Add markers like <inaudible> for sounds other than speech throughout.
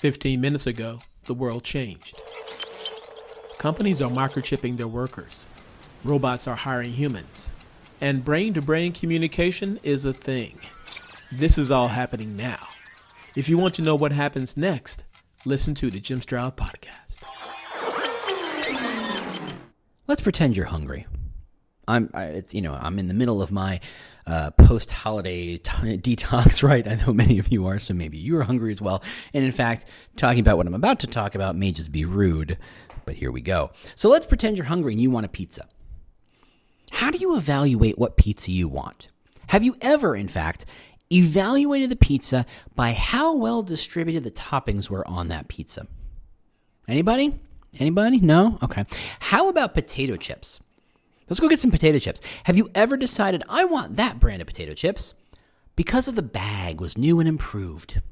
15 minutes ago, the world changed. Companies are microchipping their workers. Robots are hiring humans. And brain to brain communication is a thing. This is all happening now. If you want to know what happens next, listen to the Jim Stroud podcast. Let's pretend you're hungry. I'm, I, it's, you know, I'm in the middle of my uh, post-holiday t- <laughs> detox, <laughs> right? I know many of you are, so maybe you are hungry as well. And in fact, talking about what I'm about to talk about may just be rude, but here we go. So let's pretend you're hungry and you want a pizza. How do you evaluate what pizza you want? Have you ever, in fact, evaluated the pizza by how well distributed the toppings were on that pizza? Anybody? Anybody? No? Okay. How about potato chips? Let's go get some potato chips. Have you ever decided I want that brand of potato chips because of the bag was new and improved?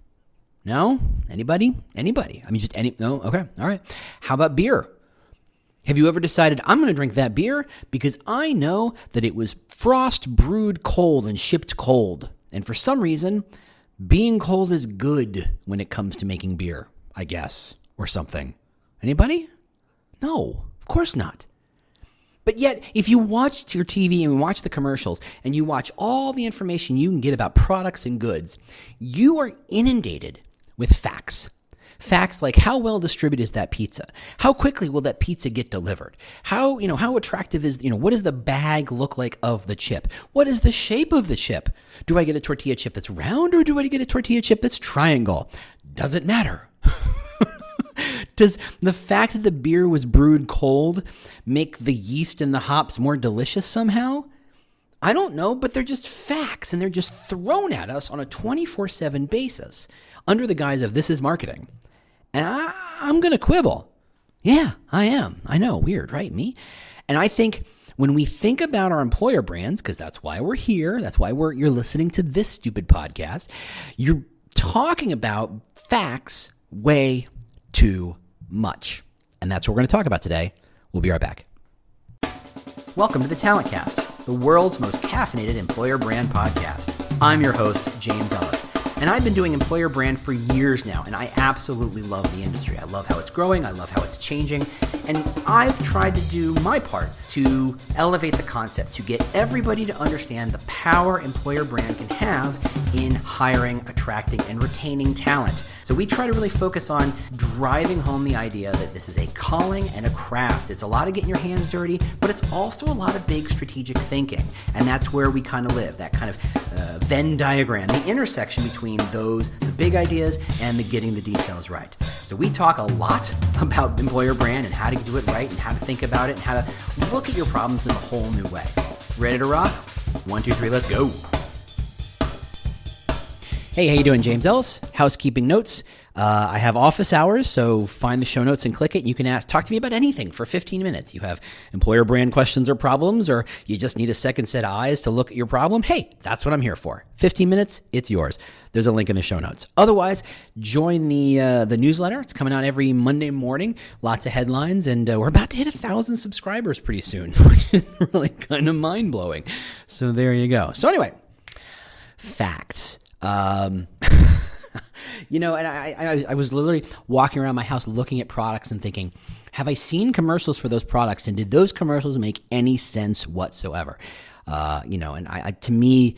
No? Anybody? Anybody? I mean, just any. No? Okay. All right. How about beer? Have you ever decided I'm going to drink that beer because I know that it was frost brewed cold and shipped cold? And for some reason, being cold is good when it comes to making beer, I guess, or something. Anybody? No, of course not. But yet, if you watch your TV and watch the commercials and you watch all the information you can get about products and goods, you are inundated with facts. Facts like how well distributed is that pizza? How quickly will that pizza get delivered? How, you know, how attractive is, you know, what does the bag look like of the chip? What is the shape of the chip? Do I get a tortilla chip that's round or do I get a tortilla chip that's triangle? Doesn't matter. Does the fact that the beer was brewed cold make the yeast and the hops more delicious somehow? I don't know, but they're just facts and they're just thrown at us on a 24 7 basis under the guise of this is marketing. And I, I'm going to quibble. Yeah, I am. I know, weird, right? Me? And I think when we think about our employer brands, because that's why we're here, that's why we're you're listening to this stupid podcast, you're talking about facts way too much. And that's what we're going to talk about today. We'll be right back. Welcome to the Talent Cast, the world's most caffeinated employer brand podcast. I'm your host, James Ellis. And I've been doing employer brand for years now, and I absolutely love the industry. I love how it's growing, I love how it's changing, and I've tried to do my part to elevate the concept, to get everybody to understand the power employer brand can have in hiring, attracting, and retaining talent. So we try to really focus on driving home the idea that this is a calling and a craft. It's a lot of getting your hands dirty, but it's also a lot of big strategic thinking. And that's where we kind of live, that kind of uh, Venn diagram, the intersection between those, the big ideas, and the getting the details right. So we talk a lot <laughs> about employer brand and how to do it right and how to think about it and how to look at your problems in a whole new way. Ready to rock? One, two, three, let's go. Hey, how you doing, James Ellis? Housekeeping notes. Uh, I have office hours, so find the show notes and click it. You can ask, talk to me about anything for 15 minutes. You have employer brand questions or problems, or you just need a second set of eyes to look at your problem. Hey, that's what I'm here for. 15 minutes, it's yours. There's a link in the show notes. Otherwise, join the uh, the newsletter. It's coming out every Monday morning. Lots of headlines, and uh, we're about to hit a thousand subscribers pretty soon, <laughs> which is really kind of mind blowing. So there you go. So anyway, facts. Um, <laughs> you know, and I, I, I was literally walking around my house looking at products and thinking, have I seen commercials for those products, and did those commercials make any sense whatsoever? Uh, you know, and I, I to me,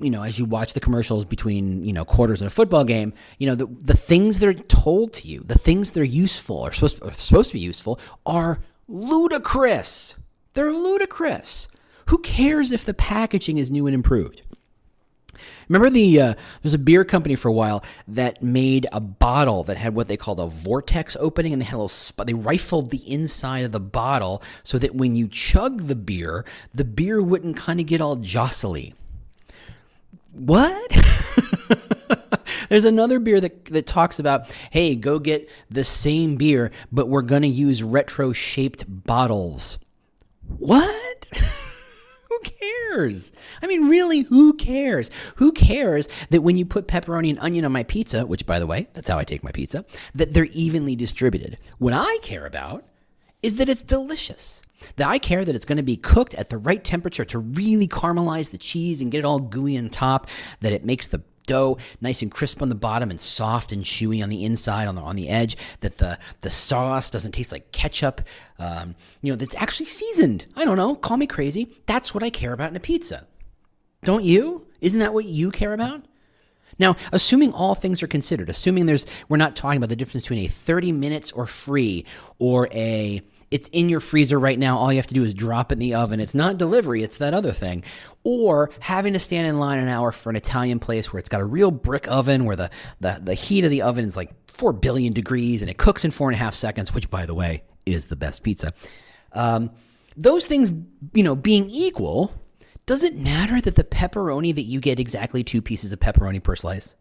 you know, as you watch the commercials between, you know, quarters in a football game, you know, the, the things that are told to you, the things that are useful or supposed, are supposed to be useful are ludicrous. They're ludicrous. Who cares if the packaging is new and improved? Remember the uh, there's a beer company for a while that made a bottle that had what they called a vortex opening, and they had a little they rifled the inside of the bottle so that when you chug the beer, the beer wouldn't kind of get all jostly. What? <laughs> There's another beer that, that talks about, hey, go get the same beer, but we're going to use retro shaped bottles. What? <laughs> cares? I mean, really, who cares? Who cares that when you put pepperoni and onion on my pizza, which, by the way, that's how I take my pizza, that they're evenly distributed? What I care about is that it's delicious. That I care that it's going to be cooked at the right temperature to really caramelize the cheese and get it all gooey on top, that it makes the dough nice and crisp on the bottom and soft and chewy on the inside on the on the edge that the the sauce doesn't taste like ketchup. Um, you know that's actually seasoned. I don't know. Call me crazy. That's what i care about in a pizza. Don't you? Isn't that what you care about? Now assuming all things are considered assuming there's we're not talking about the difference between a 30 minutes or free or a it's in your freezer right now. All you have to do is drop it in the oven. It's not delivery, it's that other thing. Or having to stand in line an hour for an Italian place where it's got a real brick oven where the, the, the heat of the oven is like 4 billion degrees and it cooks in four and a half seconds, which, by the way, is the best pizza. Um, those things, you know, being equal, does it matter that the pepperoni that you get exactly two pieces of pepperoni per slice?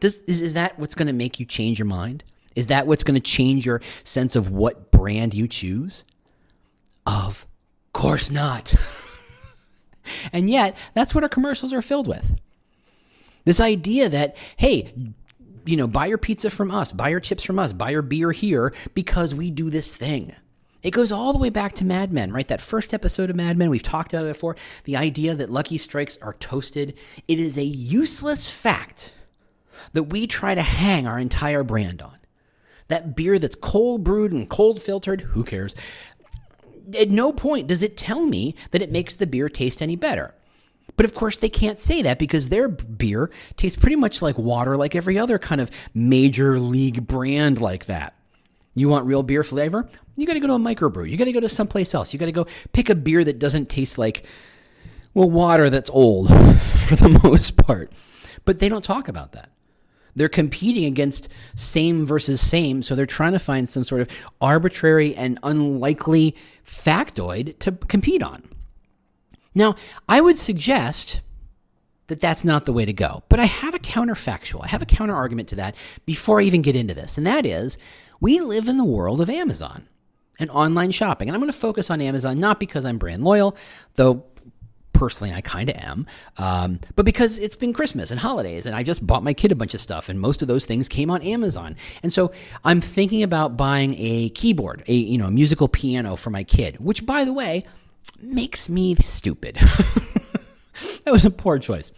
Does, is, is that what's going to make you change your mind? Is that what's going to change your sense of what brand you choose? Of course not. <laughs> and yet, that's what our commercials are filled with. This idea that, hey, you know, buy your pizza from us, buy your chips from us, buy your beer here because we do this thing. It goes all the way back to Mad Men, right? That first episode of Mad Men, we've talked about it before. The idea that Lucky Strikes are toasted. It is a useless fact that we try to hang our entire brand on that beer that's cold brewed and cold filtered, who cares? At no point does it tell me that it makes the beer taste any better. But of course, they can't say that because their beer tastes pretty much like water, like every other kind of major league brand like that. You want real beer flavor? You got to go to a microbrew. You got to go to someplace else. You got to go pick a beer that doesn't taste like, well, water that's old <laughs> for the <laughs> most part. But they don't talk about that. They're competing against same versus same, so they're trying to find some sort of arbitrary and unlikely factoid to compete on. Now, I would suggest that that's not the way to go, but I have a counterfactual. I have a counter argument to that before I even get into this, and that is we live in the world of Amazon and online shopping. And I'm going to focus on Amazon not because I'm brand loyal, though personally, I kind of am. Um, but because it's been Christmas and holidays, and I just bought my kid a bunch of stuff, and most of those things came on Amazon. And so I'm thinking about buying a keyboard, a you know, a musical piano for my kid, which, by the way, makes me stupid. <laughs> that was a poor choice.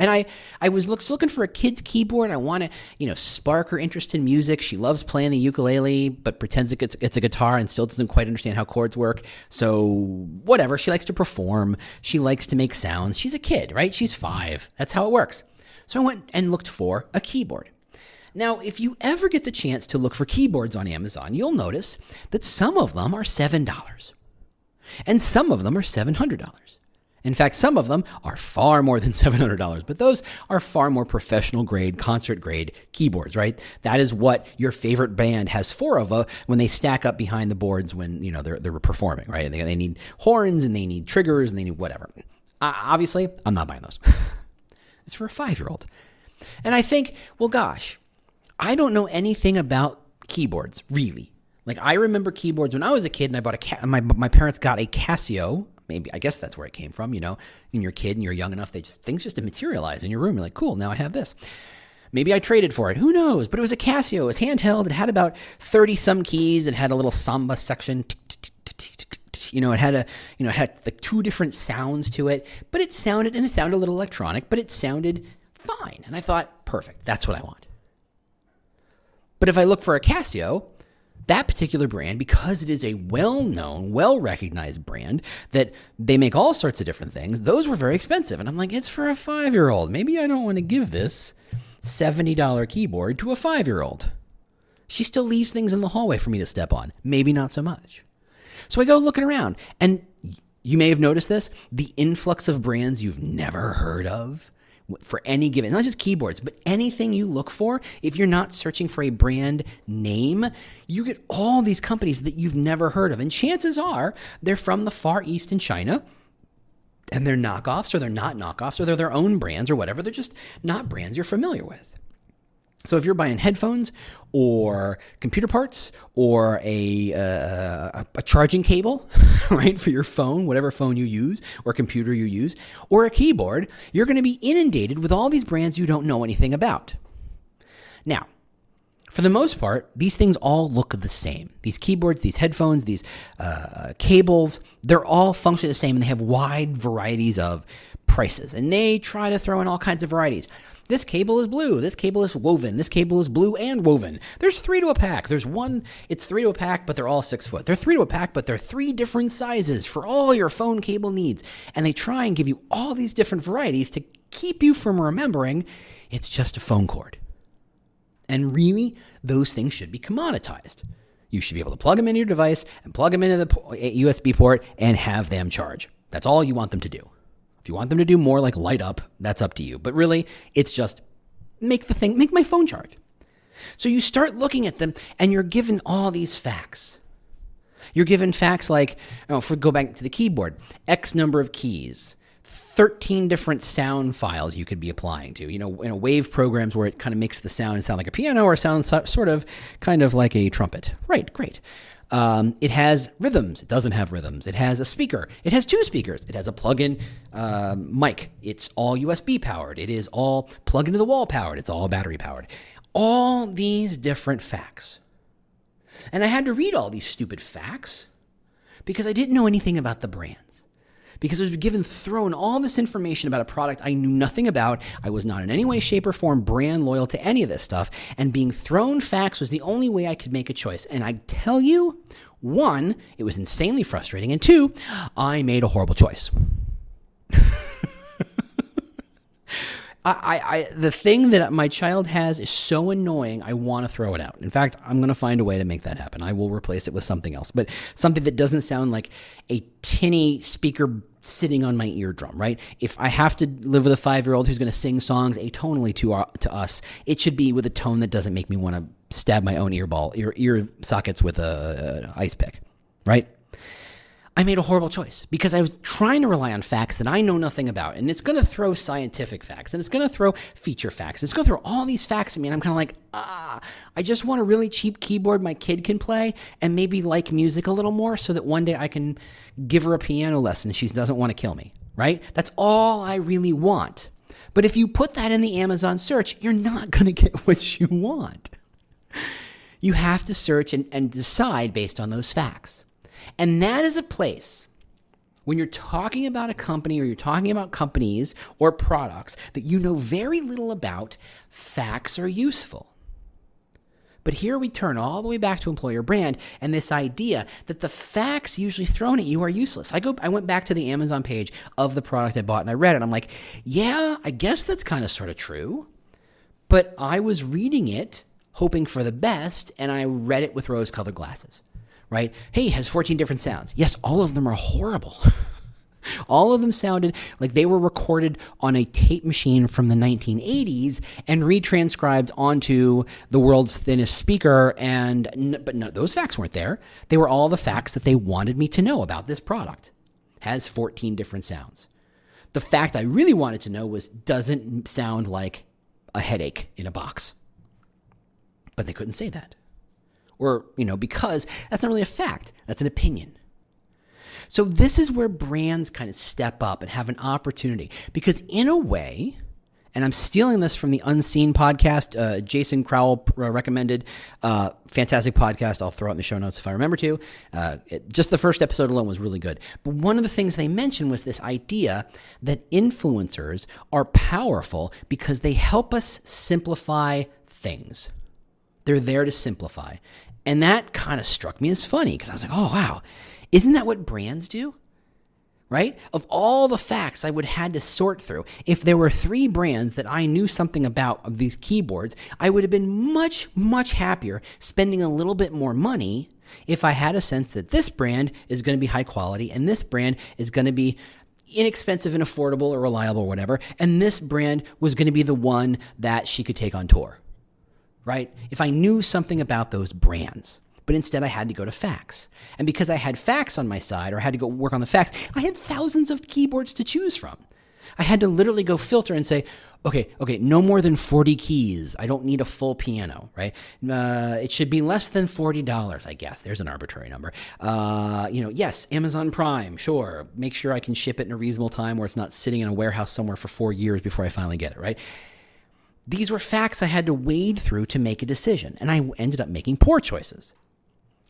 And I, I was look, looking for a kid's keyboard. I want to, you know, spark her interest in music. She loves playing the ukulele, but pretends it's, it's a guitar and still doesn't quite understand how chords work. So, whatever. She likes to perform. She likes to make sounds. She's a kid, right? She's five. That's how it works. So I went and looked for a keyboard. Now, if you ever get the chance to look for keyboards on Amazon, you'll notice that some of them are $7 and some of them are $700. In fact, some of them are far more than <laughs> $700, but those are far more professional grade, concert grade keyboards, right? That is what your favorite band has four of uh, when they stack up behind the boards when, you know, they're, they're performing, right? They, they need horns and they need triggers and they need whatever. Obviously, I'm not buying those. <laughs> it's for a five year old. And I think, well, gosh, I don't know anything about keyboards, really. Like I remember keyboards when I was a kid and I bought a my my parents got a Casio maybe I guess that's where it came from. You know, when you're a kid and you're young enough, they just things just materialize in your room. You're like, cool, now I have this. Maybe I traded for it. Who knows? But it was a Casio. It was handheld. It had about thirty some keys. It had a little samba section. You know, it had a you know it had like two different sounds to it, but it sounded and it sounded a little electronic, but it sounded fine. And I thought, perfect. That's what I want. But if I look for a Casio, that particular brand, because it is a well known, well recognized brand that they make all sorts of different things, those were very expensive. And I'm like, it's for a five year old. Maybe I don't want to give this $70 keyboard to a five year old. She still leaves things in the hallway for me to step on. Maybe not so much. So I go looking around, and you may have noticed this the influx of brands you've never heard of for any given, not just keyboards, but anything you look for, if you're not searching for a brand name, you get all these companies that you've never heard of. And chances are they're from the Far East in China and they're knockoffs or they're not knockoffs or they're their own brands or whatever. They're just not brands you're familiar with. So if you're buying headphones or computer parts or a, uh, a charging cable, <laughs> right, for your phone, whatever phone you use or computer you use, or a keyboard, you're going to be inundated with all these brands you don't know anything about. Now, for the most part, these things all look the same. These keyboards, these headphones, these uh, cables, they're all function the same and they have wide varieties of prices. And they try to throw in all kinds of varieties. This cable is blue. This cable is woven. This cable is blue and woven. There's three to a pack. There's one, it's three to a pack, but they're all six foot. They're three to a pack, but they're three different sizes for all your phone cable needs. And they try and give you all these different varieties to keep you from remembering it's just a phone cord. And really, those things should be commoditized. You should be able to plug them into your device and plug them into the USB port and have them charge. That's all you want them to do. You want them to do more like light up, that's up to you. But really, it's just make the thing, make my phone charge. So you start looking at them and you're given all these facts. You're given facts like, oh, if we go back to the keyboard, X number of keys, 13 different sound files you could be applying to. You know, in wave programs where it kind of makes the sound sound like a piano or sound sort of kind of like a trumpet. Right, great. Um, it has rhythms. It doesn't have rhythms. It has a speaker. It has two speakers. It has a plug-in uh, mic. It's all USB powered. It is all plug into the wall powered. It's all battery powered. All these different facts. And I had to read all these stupid facts because I didn't know anything about the brand because I was given thrown all this information about a product I knew nothing about. I was not in any way, shape, or form brand loyal to any of this stuff. And being thrown facts was the only way I could make a choice. And I tell you, one, it was insanely frustrating. And two, I made a horrible choice. I, I, the thing that my child has is so annoying. I want to throw it out. In fact, I'm going to find a way to make that happen. I will replace it with something else, but something that doesn't sound like a tinny speaker sitting on my eardrum. Right? If I have to live with a five year old who's going to sing songs atonally to our, to us, it should be with a tone that doesn't make me want to stab my own earball ear ear sockets with a, a ice pick. Right? I made a horrible choice because I was trying to rely on facts that I know nothing about. And it's going to throw scientific facts and it's going to throw feature facts. It's going to throw all these facts at me. And I'm kind of like, ah, I just want a really cheap keyboard my kid can play and maybe like music a little more so that one day I can give her a piano lesson and she doesn't want to kill me, right? That's all I really want. But if you put that in the Amazon search, you're not going to get <laughs> what you want. You have to search and, and decide based on those facts. And that is a place when you're talking about a company or you're talking about companies or products that you know very little about, facts are useful. But here we turn all the way back to employer brand and this idea that the facts usually thrown at you are useless. I go I went back to the Amazon page of the product I bought and I read it. I'm like, yeah, I guess that's kind of sort of true. But I was reading it hoping for the best and I read it with rose-colored glasses right? Hey, has 14 different sounds. Yes, all of them are horrible. <laughs> all of them sounded like they were recorded on a tape machine from the 1980s and retranscribed onto the world's thinnest speaker and but no, those facts weren't there. They were all the facts that they wanted me to know about this product. Has 14 different sounds. The fact I really wanted to know was doesn't sound like a headache in a box. But they couldn't say that or, you know, because that's not really a fact, that's an opinion. So this is where brands kind of step up and have an opportunity because, in a way, and I'm stealing this from the Unseen podcast. Uh, Jason Crowell uh, recommended, uh, fantastic podcast. I'll throw it in the show notes if I remember to. Uh, it, just the first episode alone was really good. But one of the things they mentioned was this idea that influencers are powerful because they help us simplify things. They're there to simplify. And that kind of struck me as funny because I was like, oh, wow, isn't that what brands do? Right? Of all the facts I would have had to sort through, if there were three brands that I knew something about of these keyboards, I would have been much, much happier spending a little bit more money if I had a sense that this brand is going to be high quality and this brand is going to be inexpensive and affordable or reliable or whatever, and this brand was going to be the one that she could take on tour right? If I knew something about those brands. But instead, I had to go to facts. And because I had facts on my side or I had to go work on the facts, I had thousands of keyboards to choose from. I had to literally go filter and say, okay, okay, no more than 40 keys. I don't need a full piano, right? Uh, it should be less than $40, I guess. There's an arbitrary number. Uh, you know, yes, Amazon Prime, sure. Make sure I can ship it in a reasonable time where it's not sitting in a warehouse somewhere for four years before I finally get it, right? These were facts I had to wade through to make a decision, and I ended up making poor choices.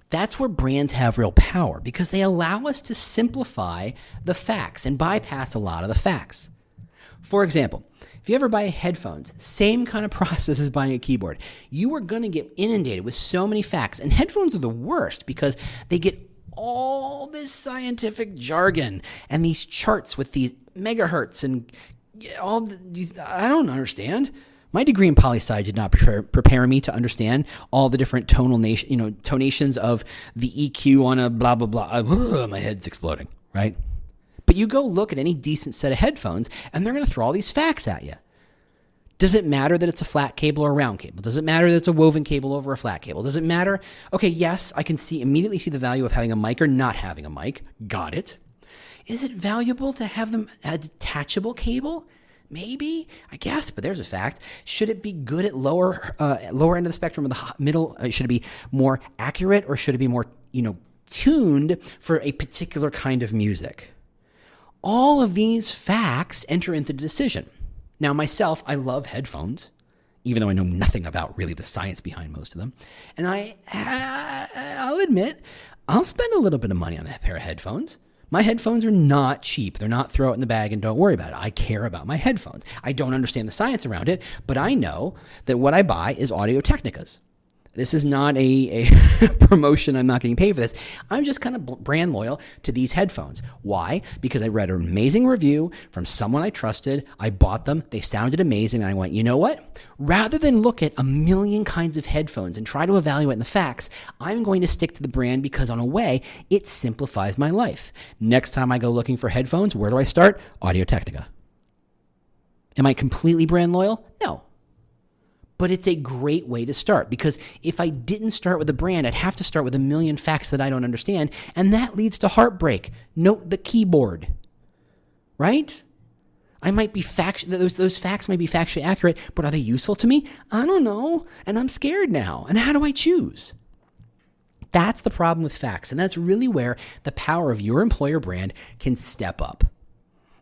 That's where brands have real power because they allow us to simplify the facts and bypass a lot of the facts. For example, if you ever buy headphones, same kind of <laughs> process as buying a keyboard. You are going to get inundated with so many facts, and headphones are the worst because they get all this scientific jargon and these charts with these megahertz and all these. I don't understand. My degree in poli sci did not prepare, prepare me to understand all the different tonal nation, you know, tonations of the EQ on a blah blah blah. Uh, my head's exploding, right? But you go look at any decent set of headphones, and they're going to throw all these facts at you. Does it matter that it's a flat cable or a round cable? Does it matter that it's a woven cable over a flat cable? Does it matter? Okay, yes, I can see immediately see the value of having a mic or not having a mic. Got it. Is it valuable to have them a detachable cable? Maybe, I guess, but there's a fact. Should it be good at lower uh, lower end of the spectrum, or the middle? Uh, should it be more accurate, or should it be more you know tuned for a particular kind of music? All of these facts enter into the decision. Now, myself, I love headphones, even though I know nothing about really the science behind most of them. And I, I'll admit, I'll spend a little bit of money on a pair of headphones. My headphones are not cheap. They're not throw it in the bag and don't worry about it. I care about my headphones. I don't understand the science around it, but I know that what I buy is Audio Technicas. This is not a, a <laughs> promotion. I'm not getting paid for this. I'm just kind of brand loyal to these headphones. Why? Because I read an amazing review from someone I trusted. I bought them. They sounded amazing. And I went, you know what? Rather than look at a million kinds of headphones and try to evaluate the facts, I'm going to stick to the brand because, on a way, it simplifies my life. Next time I go looking for headphones, where do I start? Audio Technica. Am I completely brand loyal? No but it's a great way to start because if I didn't start with a brand, I'd have to start with a million facts that I don't understand, and that leads to heartbreak. Note the keyboard, right? I might be fact those those facts might be factually accurate, but are they useful to me? I don't know, and I'm scared now. And how do I choose? That's the problem with facts, and that's really where the power of your employer brand can step up.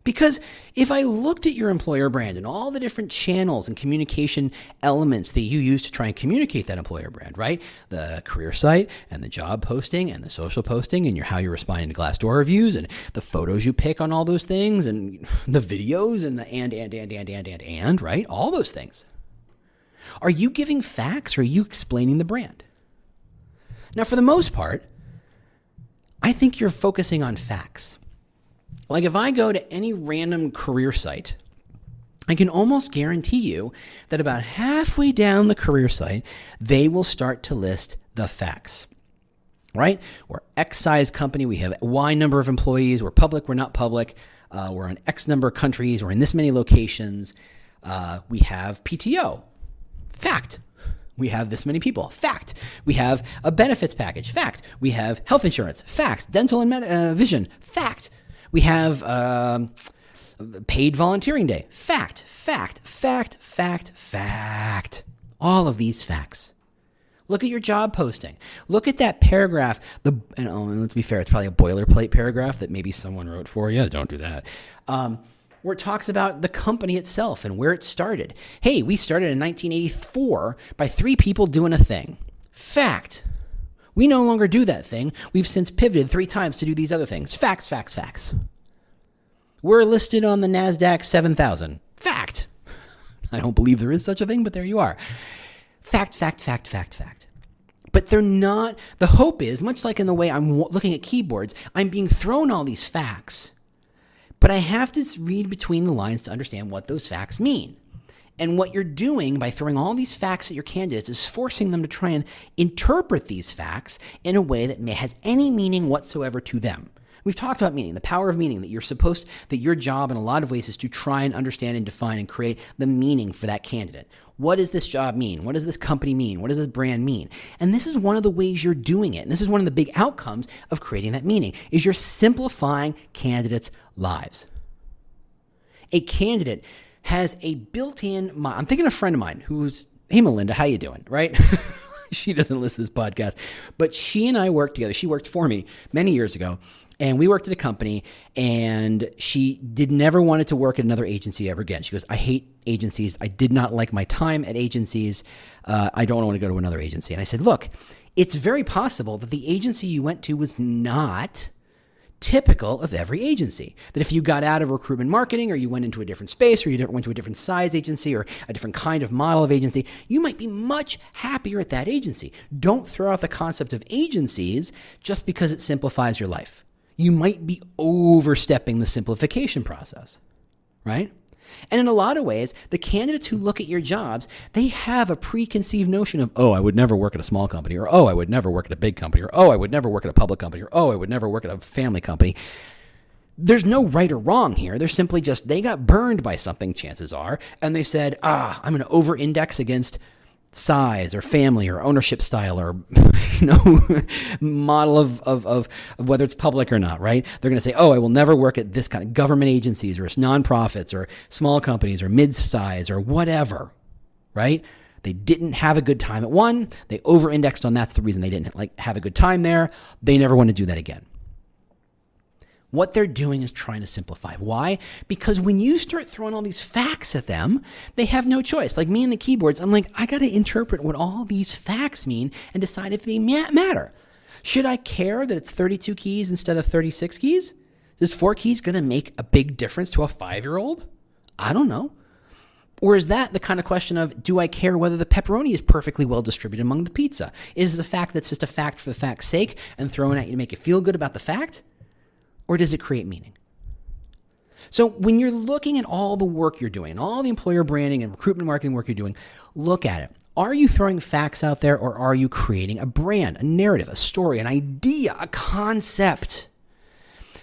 Because if I looked at your employer brand and all the different channels and communication elements that you use to try and communicate that employer brand, right? The career site and the job posting and the social posting and your how you're responding to Glassdoor reviews and the photos you pick on all those things and <laughs> the videos and the and and and and and and and, right? All those things. Are you giving facts or are you explaining the brand? Now, for the most part, I think you're focusing on facts. Like if I go to any random career site, I can almost guarantee you that about halfway down the career site, they will start to list the facts. Right? We're X size company. We have Y number of employees. We're public. We're not public. Uh, we're in X number of countries. We're in this many locations. Uh, we have PTO. Fact. We have this many people. Fact. We have a benefits package. Fact. We have health insurance. Fact. Dental and med- uh, vision. Fact. We have um, paid volunteering day. Fact, fact, fact, fact, fact. All of these facts. Look at your job posting. Look at that paragraph. The and oh, let's be fair, it's probably a boilerplate paragraph that maybe someone wrote for you. Don't do that. Um, where it talks about the company itself and where it started. Hey, we started in 1984 by three people doing a thing. Fact. We no longer do that thing. We've since pivoted three times to do these other things. Facts, facts, facts. We're listed on the NASDAQ 7000. Fact. <laughs> I don't believe there is such a thing, but there you are. Fact, fact, fact, fact, fact. But they're not, the hope is, much like in the way I'm looking at keyboards, I'm being thrown all these facts. But I have to read between the lines to understand what those facts mean. And what you're doing by throwing all these facts at your candidates is forcing them to try and interpret these facts in a way that has any meaning whatsoever to them. We've talked about meaning, the power of meaning, that you're supposed, that your job in a lot of ways is to try and understand and define and create the meaning for that candidate. What does this job mean? What does this company mean? What does this brand mean? And this is one of the ways you're doing it. And this is one of the big outcomes of creating that meaning is you're simplifying candidates' lives. A candidate has a built-in. I'm thinking a friend of mine who's, hey Melinda, how you doing? Right? <laughs> she doesn't listen to this podcast, but she and I worked together. She worked for me many years ago, and we worked at a company. And she did never wanted to work at another agency ever again. She goes, I hate agencies. I did not like my time at agencies. Uh, I don't want to go to another agency. And I said, look, it's very possible that the agency you went to was not typical of every agency. That if you got out of recruitment marketing or you went into a different space or you went to a different size agency or a different kind of model of agency, you might be much happier at that agency. Don't throw out the concept of agencies just because it simplifies your life. You might be overstepping the simplification process, right? And in a lot of ways, the candidates who look at your jobs, they have a preconceived notion of, oh, I would never work at a small company, or oh, I would never work at a big company, or oh, I would never work at a public company, or oh, I would never work at a family company. There's no right or wrong here. They're simply just, they got burned by something, chances are, and they said, ah, I'm going to over index against size or family or ownership style or <laughs> you know model of, of, of, of, whether it's public or not right? They're going to say oh i will never work at this kind of government agencies or it's nonprofits or small companies or mid-size or whatever right? They didn't have a good time at one. They over-indexed on that's the reason they didn't like have a good time there. They never want to do that again what they're doing is trying to simplify. Why? Because when you start throwing all these facts at them, they have no choice. Like me and the keyboards, I'm like, I got to interpret what all these facts mean and decide if they matter. Should I care that it's 32 keys instead of 36 keys? Is four keys going to make a big difference to a five year old? I don't know. Or is that the kind of question of do I care whether the pepperoni is perfectly well distributed among the pizza? Is the fact that's just a fact for the fact's sake and thrown at you to make you feel good about the fact? Or does it create meaning? So when you're looking at all the work you're doing, all the employer branding and recruitment marketing work you're doing, look at it. Are you throwing facts out there or are you creating a brand, a narrative, a story, an idea, a concept?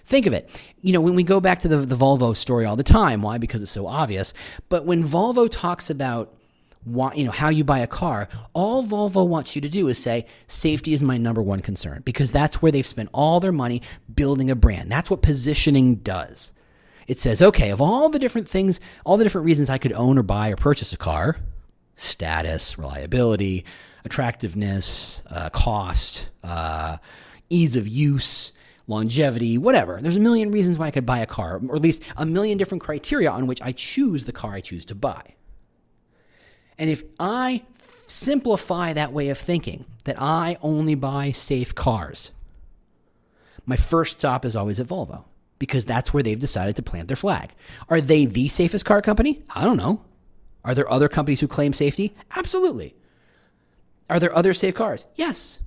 Think of it. You know, when we go back to the, the Volvo story all the time, why? Because it's so obvious. But when Volvo talks about you know how you buy a car all volvo wants you to do is say safety is my number one concern because that's where they've spent all their money building a brand that's what positioning does it says okay of all the different things all the different reasons i could own or buy or purchase a car status reliability attractiveness uh, cost uh, ease of use longevity, whatever. There's a million reasons why I could buy a car, or at least a million different criteria on which I choose the car I choose to buy. And if I simplify that way of thinking, that I only buy safe cars, my first stop is always at Volvo because that's where they've decided to plant their flag. Are they the safest car company? I don't know. Are there other companies who claim safety? Absolutely. Are there other safe cars? Yes.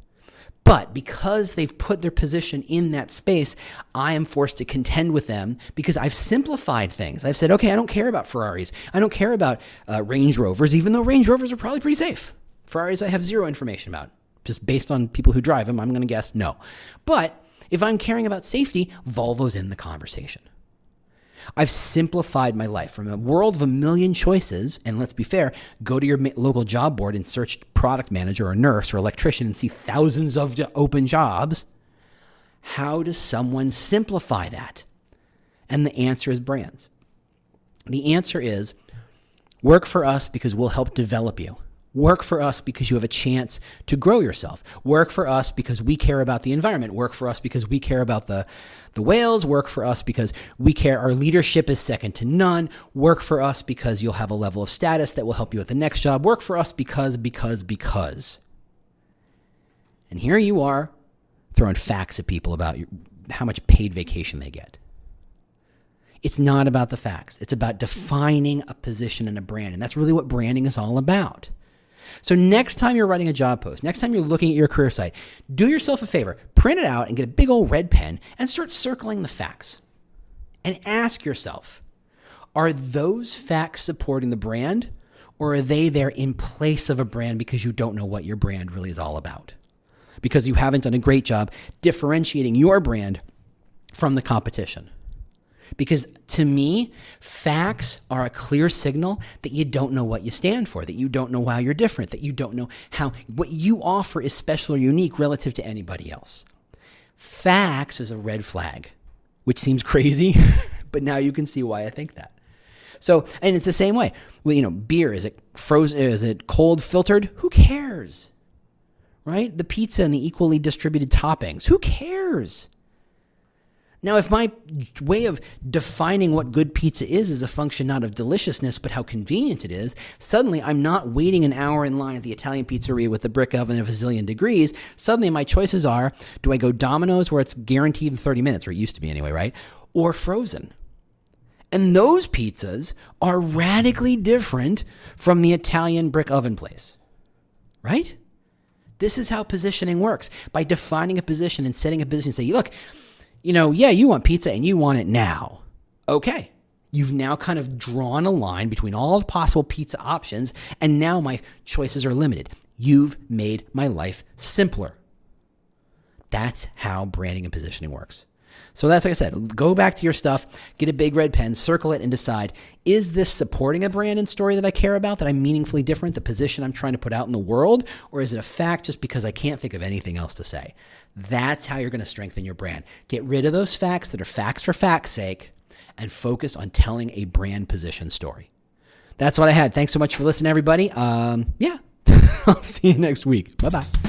But because they've put their position in that space, I am forced to contend with them because I've simplified things. I've said, okay, I don't care about Ferraris. I don't care about uh, Range Rovers, even though Range Rovers are probably pretty safe. Ferraris, I have zero information about. Just based on people who drive them, I'm going to guess no. But if I'm caring about safety, Volvo's in the conversation. I've simplified my life from a world of a million choices. And let's be fair, go to your local job board and search product manager or nurse or electrician and see thousands of open jobs. How does someone simplify that? And the answer is brands. The answer is work for us because we'll help develop you. Work for us because you have a chance to grow yourself. Work for us because we care about the environment. Work for us because we care about the, the whales. Work for us because we care. Our leadership is second to none. Work for us because you'll have a level of status that will help you at the next job. Work for us because, because, because. And here you are throwing facts at people about your, how much paid vacation they get. It's not about the facts. It's about defining a position and a brand. And that's really what branding is all about. So next time you're writing a job post, next time you're looking at your career site, do yourself a favor, print it out and get a big old red pen and start circling the facts. And ask yourself, are those facts supporting the brand or are they there in place of a brand because you don't know what your brand really is all about? Because you haven't done a great job differentiating your brand from the competition. Because to me, facts are a clear signal that you don't know what you stand for, that you don't know why you're different, that you don't know how what you offer is special or unique relative to anybody else. Facts is a red flag, which seems crazy, <laughs> but now you can see why I think that. So, and it's the same way. Well, you know, beer is it frozen? Is it cold filtered? Who cares? Right? The pizza and the equally distributed toppings. Who cares? Now, if my way of defining what good pizza is is a function not of deliciousness, but how convenient it is, suddenly I'm not waiting an hour in line at the Italian pizzeria with the brick oven of a zillion degrees. Suddenly my choices are do I go Domino's where it's guaranteed in 30 minutes, or it used to be anyway, right? Or frozen. And those pizzas are radically different from the Italian brick oven place, right? This is how positioning works. By defining a position and setting a position, and say, look, you know, yeah, you want pizza and you want it now. Okay. You've now kind of drawn a line between all the possible pizza options, and now my choices are limited. You've made my life simpler. That's how branding and positioning works. So that's like I said, go back to your stuff, get a big red pen, circle it, and decide is this supporting a brand and story that I care about, that I'm meaningfully different, the position I'm trying to put out in the world, or is it a fact just because I can't think of anything else to say? That's how you're going to strengthen your brand. Get rid of those facts that are facts for fact's sake and focus on telling a brand position story. That's what I had. Thanks so much for listening, everybody. Um, yeah, <laughs> I'll see you next week. Bye bye.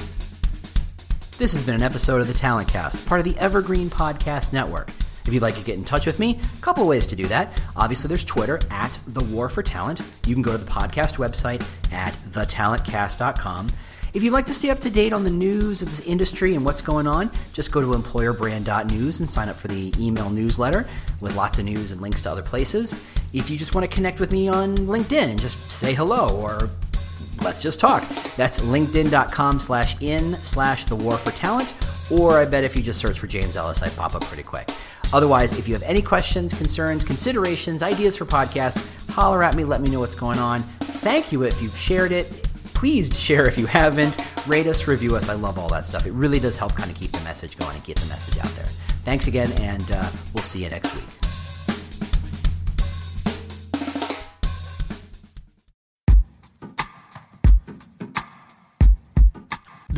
This has been an episode of the Talent Cast, part of the Evergreen Podcast Network. If you'd like to get in touch with me, a couple ways to do that. Obviously, there's Twitter at The War for Talent. You can go to the podcast website at thetalentcast.com. If you'd like to stay up to date on the news of this industry and what's going on, just go to employerbrand.news and sign up for the email newsletter with lots of news and links to other places. If you just want to connect with me on LinkedIn and just say hello or let's just talk. That's linkedin.com slash in slash the war for talent. Or I bet if you just search for James Ellis, I pop up pretty quick. Otherwise, if you have any questions, concerns, considerations, ideas for podcasts, holler at me, let me know what's going on. Thank you if you've shared it. Please share if you haven't. Rate us, review us. I love all that stuff. It really does help kind of keep the message going and get the message out there. Thanks again, and uh, we'll see you next week.